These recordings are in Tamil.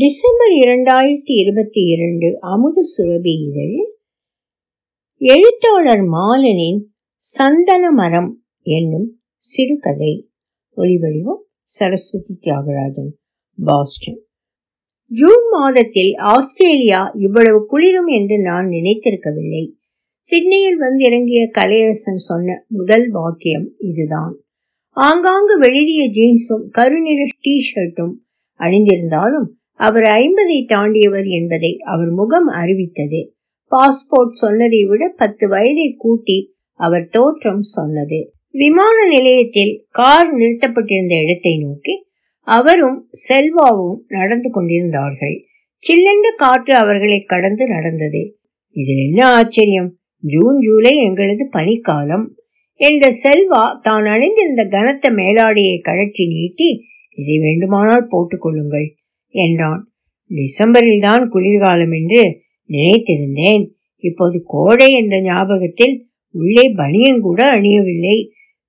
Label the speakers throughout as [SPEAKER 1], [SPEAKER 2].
[SPEAKER 1] டிசம்பர் இரண்டாயிரத்தி இருபத்தி இரண்டு அமுத சுரபி இதழில் எழுத்தாளர் மாலனின் சந்தன மரம் என்னும் சிறுகதை ஒளிவடிவம் சரஸ்வதி தியாகராஜன் பாஸ்டன். ஜூன் மாதத்தில் ஆஸ்திரேலியா இவ்வளவு குளிரும் என்று நான் நினைத்திருக்கவில்லை. சிட்னியில் வந்து இறங்கிய கலையரசன் சொன்ன முதல் வாக்கியம் இதுதான். ஆங்காங்கு வெளிரிய ஜீன்ஸும் கருநிற டி ஷர்ட்டும் அணிந்திருந்தாலும் அவர் ஐம்பதை தாண்டியவர் என்பதை அவர் முகம் அறிவித்தது. பாஸ்போர்ட் சொன்னதை விட பத்து வயதை கூட்டி அவர் தோற்றம் சொன்னது. விமான நிலையத்தில் கார் நிறுத்தப்பட்டிருந்த இடத்தை நோக்கி அவரும் செல்வாவும் நடந்து கொண்டிருந்தார்கள். சில்லென்ற காற்று அவர்களை கடந்து நடந்தது. இதில் என்ன ஆச்சரியம்? ஜூன் ஜூலை எங்களது பனிக்காலம் என்ற செல்வா தான் அணிந்திருந்த கனத்த மேலாடையை கழற்றி நீட்டி இதை வேண்டுமானால் போட்டுக்கொள்ளுங்கள் என்றான். டிசம்பரில் தான் குளிர்காலம் என்று நினைத்திருந்தேன். இப்போது கோடை என்ற ஞாபகத்தில் உள்ளே பனியன் கூட அணியவில்லை.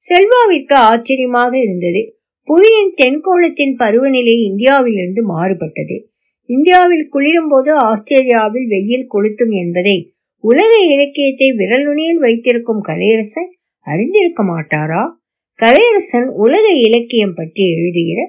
[SPEAKER 1] செல்வாவிற்கு ஆச்சரியமாக இருந்தது. புவியின் தென்கோளத்தின் பருவநிலை இந்தியாவிலிருந்து மாறுபட்டது. இந்தியாவில் குளிரும் போது ஆஸ்திரேலியாவில் வெயில் கொளுத்தும் என்பதை உலக இலக்கியத்தை விரலுணியில் வைத்திருக்கும் கலையரசன் அறிந்திருக்க மாட்டாரா? கலையரசன் உலக இலக்கியம் பற்றி எழுதுகிற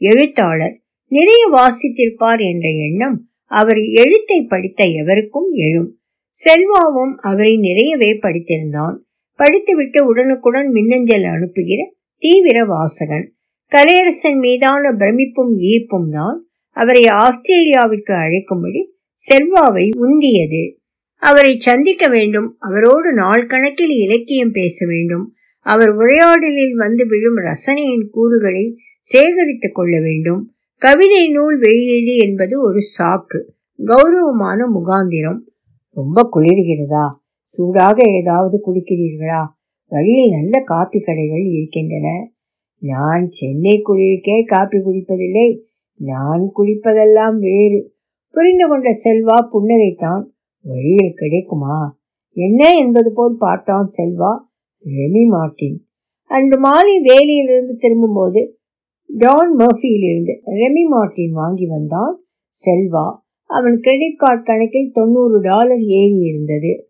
[SPEAKER 1] எழுத்தாளர் நிறைய வாசித்திருப்பார் என்ற எண்ணம் அவர் எழுத்தை படித்த எவருக்கும் எழும். செல்வாவும் அவரை நிறையவே படித்திருந்தான். படித்துவிட்டு உடனுக்குடன் மின்னஞ்சல் அனுப்புகிற தீவிர வாசகன். கலையரசன் மீதான பிரமிப்பும் ஈர்ப்பும் தான் அவரை ஆஸ்திரேலியாவிற்கு அழைக்கும்படி செல்வாவை உந்தியது. அவரை சந்திக்க வேண்டும் அவரோடு நாள் கணக்கில் இலக்கியம் பேச வேண்டும் அவர் உரையாடலில் வந்து விழும் ரசனையின் கூறுகளை சேகரித்துக் கொள்ள வேண்டும். கவிதை நூல் வெளியீடு என்பது ஒரு சாக்கு கௌரவமான முகாந்திரம். ரொம்ப குளிர்கிறதா? சூடாக ஏதாவது குடிக்கிறீர்களா? வழியில் நல்ல காப்பி கடைகள் இருக்கின்றன. நான் சென்னை குளிருக்கே காப்பி குடிப்பதில்லை. நான் குடிப்பதெல்லாம் வேறு. புரிந்து கொண்ட செல்வா புன்னகைத்தான். வழியில் கிடைக்குமா? என்ன என்பது போல் பார்த்தான் செல்வா ரெமி மார்டின் அன்று மாலை வேலையிலிருந்து திரும்பும்போது டான் மர்ஃபியிலிருந்து ரெமி மார்டின் வாங்கி வந்தான். செல்வா அவன் கிரெடிட் கார்டு கணக்கில் தொண்ணூறு டாலர் ஏறி இருந்தது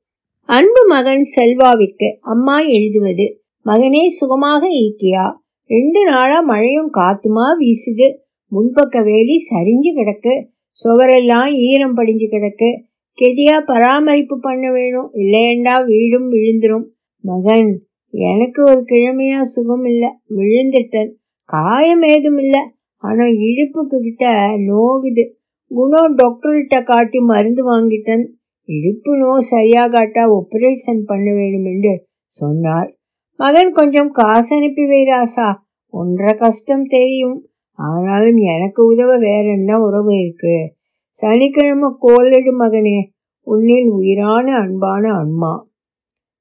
[SPEAKER 1] அன்பு மகன் செல்வாவிற்கு அம்மா எழுதுவது மகனே சுகமாக இருக்கியா? ரெண்டு நாளா மழையும் காத்துமா? வீசுது. முன்பக்க வேலி சரிஞ்சு கிடக்கு. சுவரெல்லாம் ஈரம் படிஞ்சு கிடக்கு. கெதியா பராமரிப்பு பண்ண வேணும். இல்லையண்டா வீடும் விழுந்துரும். மகன் எனக்கு ஒரு கிழமையா சுகம் இல்லை விழுந்துட்டேன். காயம் ஏதும் இல்லை. ஆனா இழுப்புக்கு கிட்ட நோகுது. குணம் டாக்டர்கிட்ட காட்டி மருந்து வாங்கிட்டேன். இடுப்பு நோ சரியா காட்டா ஆப்ரேஷன் பண்ண வேண்டும் என்று சொன்னார். மகன் கொஞ்சம் காசு அனுப்பி வைராசா ஒன்றரை கஷ்டம் தெரியும். ஆனாலும் எனக்கு உதவ வேற என்ன உறவு இருக்கு? சனிக்கிழமை கோலடு மகனே. உன்னில் உயிரான அன்பான அம்மா.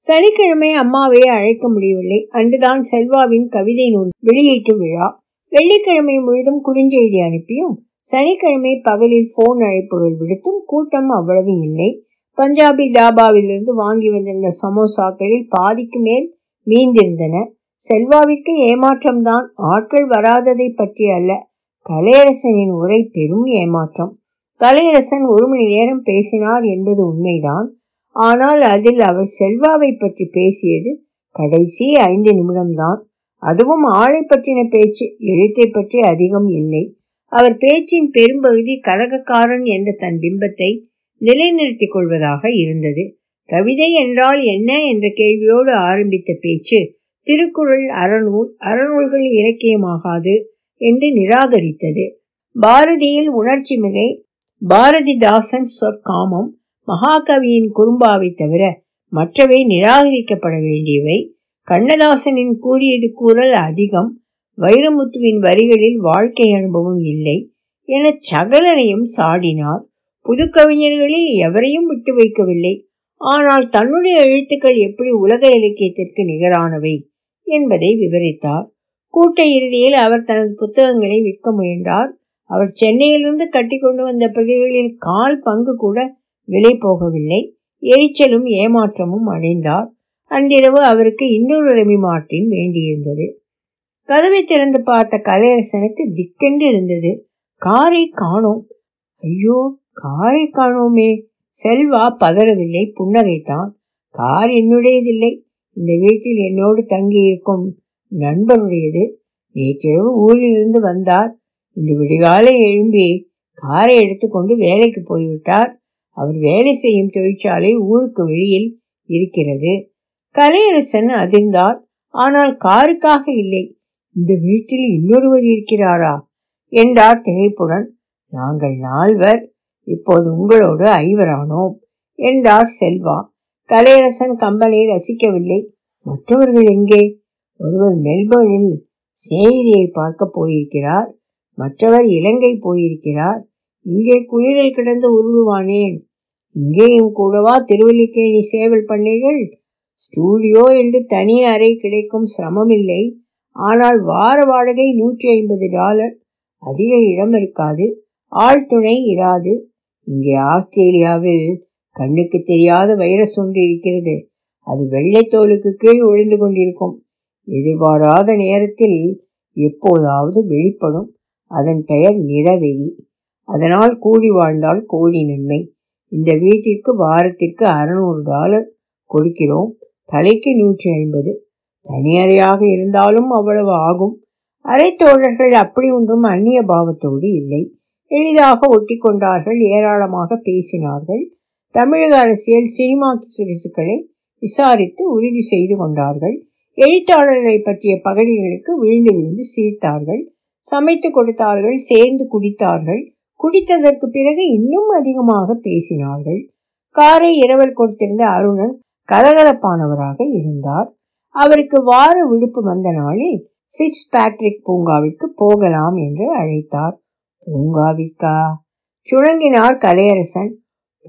[SPEAKER 1] சனிக்கிழமை அம்மாவை அழைக்க முடியவில்லை. அன்றுதான் செல்வாவின் கவிதை நூல் வெளியீட்டு விழா. வெள்ளிக்கிழமை முழுதும் குறுஞ்செய்தி அனுப்பியும் சனிக்கிழமை பகலில் போன் அழைப்புகள் விடுத்தும் கூட்டம் அவ்வளவு இல்லை. பஞ்சாபி தாபாவிலிருந்து வாங்கி வந்திருந்த சமோசாக்களில் பாதிக்கு மேல் மீந்திருந்தன. செல்வாவிற்கு ஏமாற்றம்தான் ஆட்கள் வராததை பற்றி அல்ல. கலையரசனின் உரை பெரும் ஏமாற்றம். கலையரசன் ஒரு மணி நேரம் பேசினார் என்பது உண்மைதான். ஆனால் அதில் அவர் செல்வாவை பற்றி பேசியது கடைசி ஐந்து நிமிடம்தான். அதுவும் ஆளை பற்றின பேச்சு எழுத்தை பற்றி அதிகம் இல்லை. அவர் பேச்சின் பெரும்பகுதி கலகக்காரன் என்ற தன் பிம்பத்தை நிலைநிறுத்திக் கொள்வதாக இருந்தது. கவிதை என்றால் என்ன என்ற கேள்வியோடு ஆரம்பித்த பேச்சு திருக்குறள் அறநூல் அறநூல்கள் இலக்கியமாகாது என்று நிராகரித்தது. பாரதியில் உணர்ச்சி மிகை பாரதிதாசன் சொற்காமம் மகாகவியின் குறும்பாவை தவிர மற்றவை நிராகரிக்கப்பட வேண்டியவை. கண்ணதாசனின் கூறியது கூறல் அதிகம். வைரமுத்துவின் வரிகளில் வாழ்க்கை அனுபவம் இல்லை என சகலரையும் சாடினார். புது கவிஞர்களில் எவரையும் விட்டு வைக்கவில்லை. ஆனால் தன்னுடைய எழுத்துக்கள் எப்படி உலக இலக்கியத்திற்கு நிகரானவை என்பதை விவரித்தார். கூட்ட இறுதியில் அவர் தனது புத்தகங்களை விற்க முயன்றார். அவர் சென்னையிலிருந்து கட்டி கொண்டு வந்த பிரதிகளில் கால் பங்கு கூட விலை போகவில்லை. எரிச்சலும் ஏமாற்றமும் அடைந்தார். அன்றிரவு அவருக்கு இன்னொரு ரெமி மார்ட்டின் வேண்டியிருந்தது. கதவை திறந்து பார்த்த கலையரசனுக்கு திக்கென்று இருந்தது. காரை காணோம். ஐயோ காரை காணோமே. செல்வா பதறவில்லை. புன்னகைத்தான். கார் என்னுடையதில்லை. இந்த வீட்டில் என்னோடு தங்கி இருக்கும் நண்பருடையது. நேற்றிரவு ஊரிலிருந்து வந்தார். இன்று விடிகாலை எழும்பி காரை எடுத்துக்கொண்டு வேலைக்கு போய்விட்டார். அவர் வேலை செய்யும் தொழிற்சாலை ஊருக்கு வெளியில் இருக்கிறது. கலையரசன் அதிர்ந்தார். ஆனால் காருக்காக இல்லை. இந்த வீட்டில் இன்னொருவர் இருக்கிறாரா? என்றார் திகைப்புடன். நாங்கள் நால்வர். இப்போது உங்களோடு ஐவரானோம் என்றார் செல்வா. கலையரசன் கம்பனை ரசிக்கவில்லை. மற்றவர்கள் எங்கே? ஒருவர் மெல்போர்னில் சிநேகிதியை பார்க்க போயிருக்கிறார். மற்றவர் இலங்கை போயிருக்கிறார். இங்கே குளிரில் கிடந்து உருளுவானேன். இங்கேயும் கூடவா திருவல்லிக்கேணி சேவல் பண்ணைகள்? ஸ்டூடியோ என்று தனி அறை கிடைக்கும் சிரமமில்லை. ஆனால் வார வாடகை நூற்றி ஐம்பது டாலர். அதிக இடம் இருக்காது. ஆழ்துணை இராது. இங்கே ஆஸ்திரேலியாவில் கண்ணுக்கு தெரியாத வைரஸ் ஒன்று இருக்கிறது. அது வெள்ளைத்தோலுக்கு கீழ் ஒளிந்து கொண்டிருக்கும். எதிர்பாராத நேரத்தில் எப்போதாவது வெளிப்படும். அதன் பெயர் நிறவெறி. அதனால் கூடி வாழ்ந்தால் கோடி நன்மை. இந்த வீட்டிற்கு வாரத்திற்கு அறுநூறு டாலர் கொடுக்கிறோம். தலைக்கு நூற்றி ஐம்பது. தனியறையாக இருந்தாலும் அவ்வளவு ஆகும். அரைத்தோழர்கள் அப்படி ஒன்றும் அந்நிய பாவத்தோடு இல்லை. எளிதாக ஒட்டி கொண்டார்கள் ஏராளமாக பேசினார்கள். தமிழக அரசியல் சினிமா சிறுசுகளை விசாரித்து உறுதி செய்து கொண்டார்கள். எழுத்தாளர்களை பற்றிய பகடிகளுக்கு விழுந்து விழுந்து சிரித்தார்கள். சமைத்து கொடுத்தார்கள் சேர்ந்து குடித்தார்கள். குடித்ததற்கு பிறகு இன்னும் அதிகமாக பேசினார்கள். காரை இரவல் கொடுத்திருந்த அருணன் கலகலப்பானவராக இருந்தார். அவருக்கு வார விடுப்பு வந்த நாளில் ஃபிட்ஸ் பேட்ரிக் பூங்காவிற்கு போகலாம் என்று அழைத்தார். பூங்காவிற்கா? சுழங்கினார் கலையரசன்.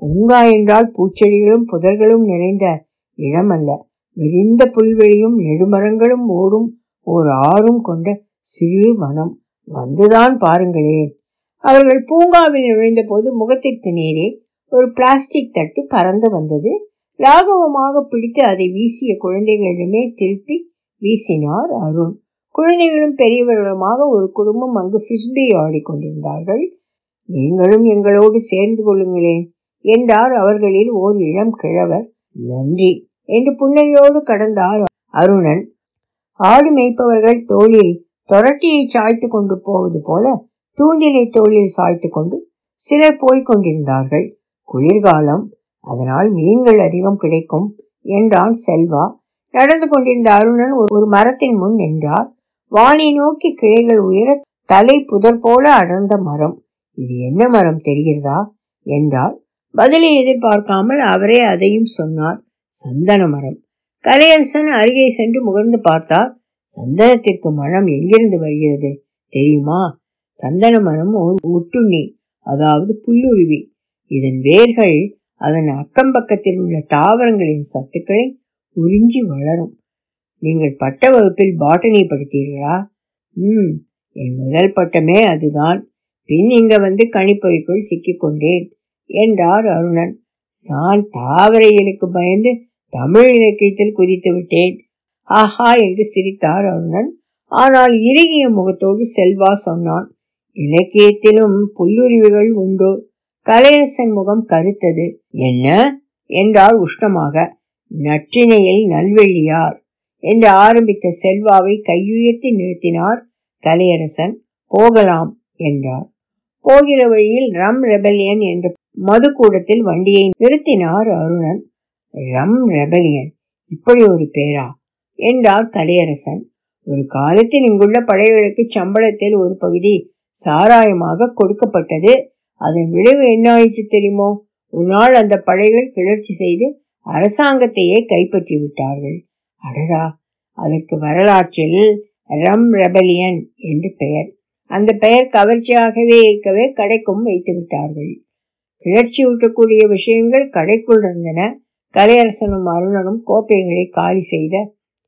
[SPEAKER 1] பூங்கா என்றால் பூச்செடிகளும் புதர்களும் நிறைந்த இடம் அல்ல விரிந்த புல்வெளியும் நெடுமரங்களும் ஓடும் ஓர் ஆறும் கொண்ட சிறு வனம். வந்துதான் பாருங்களேன். அவர்கள் பூங்காவில் நுழைந்தபோது முகத்திற்கு நேரே ஒரு பிளாஸ்டிக் தட்டு பறந்து வந்தது. லாகவமாக பிடித்து அதை வீசிய குழந்தைகளிடமே திருப்பி வீசினார் அருண். குழந்தைகளும் பெரியவர்களுமாக ஒரு குடும்பம் அங்கு பிஸ்பி ஆடிக்கொண்டிருந்தார்கள் நீங்களும் எங்களோடு சேர்ந்து கொள்ளுங்களேன் என்றார். அவர்களில் ஓர் இளம் கிழவர். நன்றி என்று புன்னையோடு கடந்தார் அருணன். ஆடு மேய்ப்பவர்கள் தோளில் தொரட்டியை சாய்த்து கொண்டு போவது போல தூண்டிலை தோளில் சாய்த்து கொண்டு சிலர் போய்க் கொண்டிருந்தார்கள். குளிர்காலம். அதனால் மீன்கள் அதிகம் கிடைக்கும் என்றான் செல்வா. நடந்து கொண்டிருந்த அருணன் ஒரு மரத்தின் முன் நின்றார். வானை நோக்கி கிளைகள் உயர தலை புதர் போல அடர்ந்த மரம். இது என்ன மரம் தெரிகிறதா? என்றார் பதிலை எதிர்பார்க்காமல் அவரே அதையும் சொன்னார். சந்தன மரம். கலையரசன் அருகே சென்று முகர்ந்து பார்த்தார். சந்தனத்திற்கு மனம் எங்கிருந்து வருகிறது? தெரியுமா? சந்தன மரம் ஓர் ஒட்டுண்ணி அதாவது புல்லுருவி. இதன் வேர்கள் அதன் அக்கம் பக்கத்தில் உள்ள தாவரங்களின் சத்துக்களை உறிஞ்சி வளரும். நீங்கள் பட்ட வகுப்பில் பாட்டனி படித்தீர்களா? ம் என் முதல் பட்டமே அதுதான். பின் இங்க வந்து கணிப்பொறிக்குள் சிக்கிக்கொண்டேன் என்றார் அருணன். நான் தாவர இயலுக்கு பயந்து தமிழ் இலக்கியத்தில் குதித்து விட்டேன். ஆஹா என்று சிரித்தார் அருணன். ஆனால் இறுகிய முகத்தோடு செல்வா சொன்னான். இலக்கியத்திலும் புல்லுரிவுகள் உண்டு? கலையரசன் முகம் கருத்தது. என்ன? என்றார் உஷ்ணமாக. நற்றினையில் நல்வெள்ளியார் என்று ஆரம்பித்த செல்வாவை கையுயர்த்தி நிறுத்தினார் கலையரசன். போகலாம் என்றார். போகிற வழியில் ரம் ரெபலியன் என்ற மதுக்கூடத்தில் வண்டியை நிறுத்தினார் அருணன். ரம் ரெபலியன் இப்படி ஒரு பேரா? என்றார் கலையரசன். ஒரு காலத்தில் இங்குள்ள படைகளுக்கு சம்பளத்தில் ஒரு பகுதி சாராயமாக கொடுக்கப்பட்டது. அதன் விளைவு என்ன ஆயிற்று தெரியுமோ? ஒரு நாள் அந்த படைகள் கிளர்ச்சி செய்து அரசாங்கத்தையே கைப்பற்றி விட்டார்கள் அடடா! அதற்கு வரலாற்றில் ரம் ரெபலியன் என்று பெயர். அந்த பெயர் கவர்ச்சியாகவே இருக்கவே கடைக்கும் வைத்து விட்டார்கள். கிளர்ச்சி ஊட்டக்கூடிய விஷயங்கள் கடைக்குள் இருந்தன. கலையரசனும் அருணனும் கோப்பைகளை காலி செய்த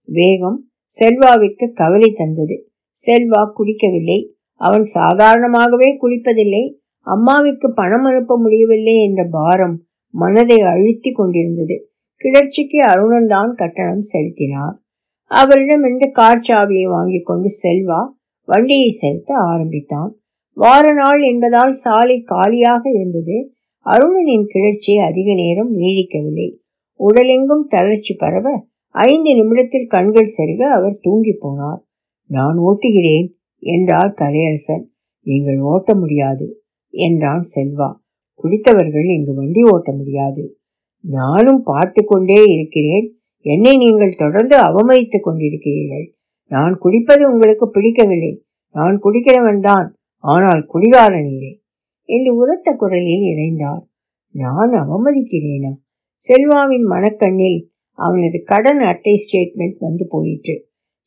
[SPEAKER 1] வேகம் செல்வாவிற்கு கவலை தந்தது. செல்வா குடிக்கவில்லை. அவன் சாதாரணமாகவே குளிப்பதில்லை. அம்மாவிற்கு பணம் அனுப்ப முடியவில்லை என்ற பாரம் மனதை அழுத்தி கொண்டிருந்தது. கிளர்ச்சிக்கு அருணன் தான் கட்டணம் செலுத்தினார். அவரிடம் இருந்து கார் சாவியை வாங்கி கொண்டு செல்வா வண்டியை செலுத்த ஆரம்பித்தான். வார நாள் என்பதால் சாலை காலியாக இருந்தது. அருணனின் கிளர்ச்சி அதிக நேரம் நீடிக்கவில்லை. உடலெங்கும் தளர்ச்சி பரவ ஐந்து நிமிடத்தில் கண்கள் செருக அவர் தூங்கி போனார். நான் ஓட்டுகிறேன். என்றார் கலையரசன் நீங்கள் ஓட்ட முடியாது என்றான் செல்வா. குடித்தவர்கள் இங்கு வண்டி ஓட்ட முடியாது. நானும் பார்த்து கொண்டே இருக்கிறேன். என்னை நீங்கள் தொடர்ந்து அவமதித்துக் கொண்டிருக்கிறீர்கள். நான் குடிப்பது உங்களுக்கு பிடிக்கவில்லை. நான் குடிக்கிறவன் தான். ஆனால் குடிகாரன் இல்லை என்று உரத்த குரலில் இணைந்தார் நான் அவமதிக்கிறேனா? செல்வாவின் மனக்கண்ணில் அவனது கடன் அட்டை ஸ்டேட்மெண்ட் வந்து போயிற்று.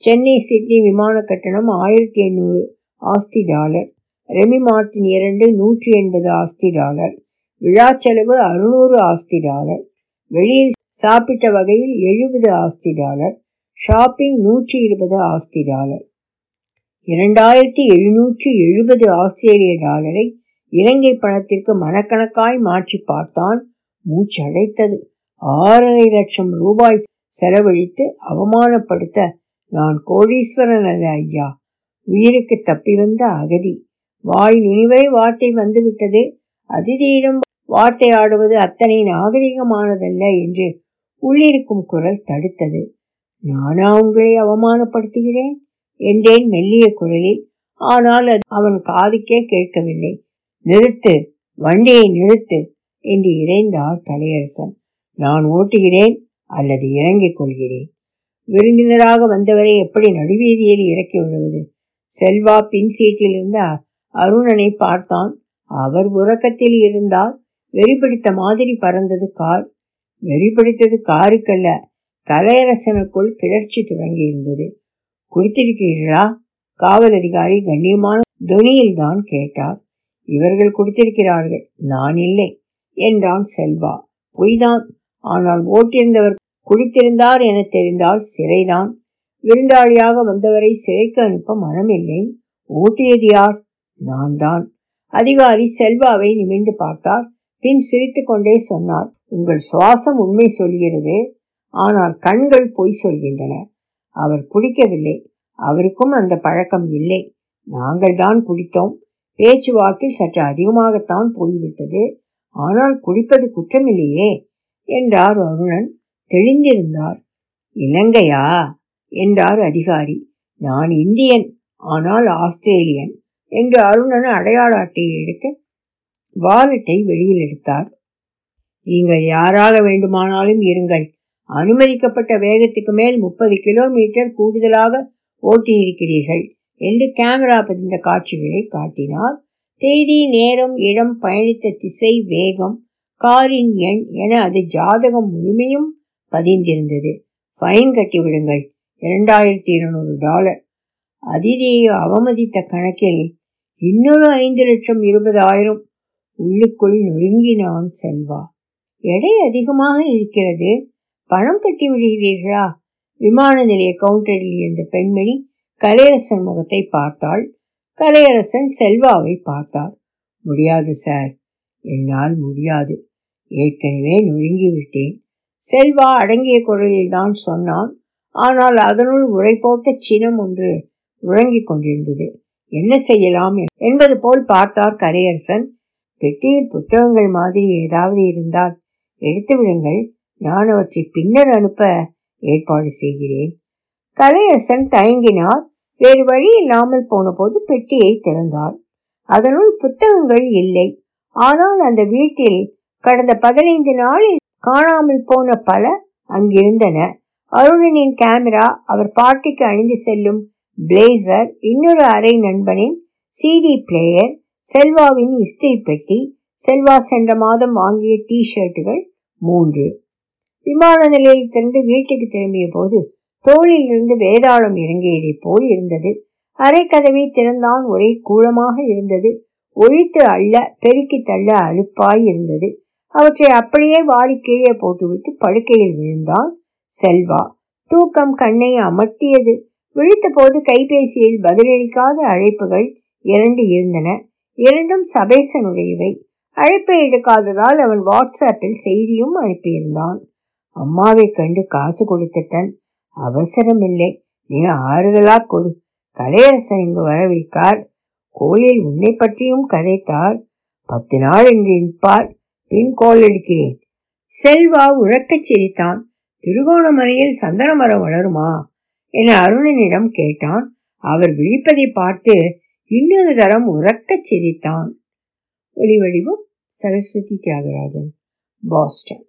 [SPEAKER 1] சென்னை சிட்னி விமான கட்டணம் ஆயிரத்தி எண்ணூறு ஆஸ்தி டாலர் ரெமி மார்டின் இரண்டு நூற்றி எண்பது ஆஸ்தி டாலர் விழா செலவு அறுநூறு ஆஸ்தி டாலர் வெளியில் சாப்பிட்ட வகையில் எழுபது ஆஸ்தி டாலர் ஷாப்பிங் நூற்றி இருபது ஆஸ்தி டாலர். இரண்டாயிரத்தி எழுநூற்றி எழுபது ஆஸ்திரேலிய டாலரை இலங்கை பணத்திற்கு மனக்கணக்காய் மாற்றி பார்த்தான் மூச்சடைத்தது. ஆறரை லட்சம் ரூபாய் செலவழித்து அவமானப்படுத்த நான் கோடீஸ்வரன் அல்ல ஐயா. உயிருக்கு தப்பி வந்த அகதி. வாய் நுனிவரை வார்த்தை வந்துவிட்டது. அதிதியிடம் வார்த்தை ஆடுவது அத்தனை நாகரிகமானதல்ல என்று உள்ளிருக்கும் குரல் தடுத்தது. நானா உங்களை அவமானப்படுத்துகிறேன்? என்றேன் மெல்லிய குரலில். ஆனால் அது அவன் காதுக்கே கேட்கவில்லை. நிறுத்து வண்டியை நிறுத்து என்று இறைந்தார் கலையரசன் நான் ஓட்டுகிறேன் அல்லது இறங்கிக் கொள்கிறேன். விருந்தினராக வந்தவரை எப்படி நடுவீதியில் இறக்கி விடுவது? செல்வா பின் சீட்டில் இருந்த அருணனை பார்த்தான். அவர் உறக்கத்தில் இருந்தால் வெறிபிடித்த மாதிரி பறந்தது கார். வெறிபிடித்தது காருக்கல்ல. கலையரசனுக்குள் கிளர்ச்சி தொடங்கி இருந்தது குடித்திருக்கிறீர்களா? காவல் அதிகாரி கண்ணியமான துணியில் தான் கேட்டார். இவர்கள் குடித்திருக்கிறார்கள். நான் இல்லை என்றான் செல்வா. பொய்தான். ஆனால் ஓட்டிருந்தவர் குடித்திருந்தார் என தெரிந்தால் சிறைதான். விருந்தாளியாக வந்தவரை சிறைக்கு அனுப்ப மனமில்லை. ஓட்டியது யார்? நான் தான் அதிகாரி செல்வாவை நிமிர்ந்து பார்த்தார். பின் சிரித்து கொண்டே சொன்னார் உங்கள் சுவாசம் உண்மை சொல்கிறது. ஆனால் கண்கள் பொய் சொல்கின்றன. அவர் குடிக்கவில்லை. அவருக்கும் அந்த பழக்கம் இல்லை. நாங்கள் தான் குடித்தோம். பேச்சுவாக்கில் சற்று அதிகமாகத்தான் போய்விட்டது. ஆனால் குடிப்பது குற்றமில்லையே என்றார் அருணன். தெளிந்திருந்தார். இலங்கையா? என்றார் அதிகாரி. நான் இந்தியன் ஆனால் ஆஸ்திரேலியன் என்று அருணன் அடையாள அட்டையை எடுக்க வாலெட்டை வெளியில் எடுத்தார். நீங்கள் யாராக வேண்டுமானாலும் இருங்கள். அனுமதிக்கப்பட்ட வேகத்துக்கு மேல் முப்பது கிலோமீட்டர் கூடுதலாக ஓட்டியிருக்கிறீர்கள் என்று கேமரா பதிந்த காட்சிகளை காட்டினார். தேதி நேரம் இடம் பயணித்த திசை வேகம் காரின் எண் என அது ஜாதகம் முழுமையும் பதிந்திருந்தது. ஃபைன் கட்டிவிடுங்கள் இரண்டாயிரத்தி இருநூறு டாலர். அதிதியை அவமதித்த கணக்கில் இன்னொரு ஐந்து லட்சம் இருபதாயிரம் உள்ளுக்குள் நொறுங்கினான் செல்வா. எடை அதிகமாக இருக்கிறது. பணம் கட்டி விடுகிறீர்களா? விமான நிலைய கவுண்டரில் இருந்த பெண்மணி கலையரசன் முகத்தை பார்த்தாள். கலையரசன் செல்வாவை பார்த்தார். முடியாது சார். என்னால் முடியாது. ஏற்கனவே நொறுங்கிவிட்டேன். செல்வா அடங்கிய குரலில் தான் சொன்னான். ஆனால் அதனுள் உரை போட்ட சினம் ஒன்று உறங்கிக் கொண்டிருந்தது. என்ன செய்யலாம்? என்பது போல் பார்த்தார் கரையரசன். பெட்டியில் புத்தகங்கள் மாதிரி ஏதாவது இருந்தால் எடுத்து விடுங்கள். நான் அவற்றை பின்னர் அனுப்ப ஏற்பாடு செய்கிறேன். கலையரசன் தயங்கினார். வேறு வழி இல்லாமல் போன போது பெட்டியை திறந்தார். அதனுள் புத்தகங்கள் இல்லை. ஆனால் அந்த வீட்டில் கடந்த பதினைந்து நாளில் காணாமல் போன பல அங்கிருந்தன. அருணனின் கேமரா அவர் பார்ட்டிக்கு அணிந்து செல்லும் பிளேசர் இன்னொரு அரை நண்பனின் சிடி பிளேயர் செல்வாவின் இஸ்திரி பெட்டி செல்வா சென்ற மாதம் வாங்கிய டி ஷர்ட்டுகள் மூன்று. விமான நிலையத்திலிருந்து வீட்டுக்கு திரும்பிய போது தோளில் இருந்து வேதாளம் இறங்கியதை போல் இருந்தது. அரை கதவை திறந்தான் ஒரே கூலமாக இருந்தது. ஒழித்து அள்ள பெருக்கி தள்ள அலுப்பாய் இருந்தது. அவற்றை அப்படியே வாரி கீழே போட்டுவிட்டு படுக்கையில் விழுந்தான் செல்வா. தூக்கம் கண்ணை அமர்த்தியது. விழித்த போது கைபேசியில் பதிலளிக்காத அழைப்புகள் இரண்டு இருந்தன. இரண்டும் சபேசனுடையவை. அழைப்பை எடுக்காததால் அவன் வாட்ஸ்அப்பில் செய்தியும் அனுப்பியிருந்தான். அம்மாவை கண்டு காசு கொடுத்துட்டன். அவசரம் இல்லை நீ ஆறுதலா கொடு. கலையரசன் இங்கு வரவிருக்கார். கோயில் உன்னை பற்றியும் கதைத்தார். பத்து நாள் இங்கு நிற்பார் பின் கோல் செல்வா உறக்கச் சிரித்தான். திருகோணமலையில் சந்தன மரம் வளருமா? என அருணனிடம் கேட்டான். அவர் விழிப்பதை பார்த்து இன்னொரு தரம் உறக்கச் சிரித்தான். ஒலிவடிவம் சரஸ்வதி தியாகராஜன் பாஸ்டன்.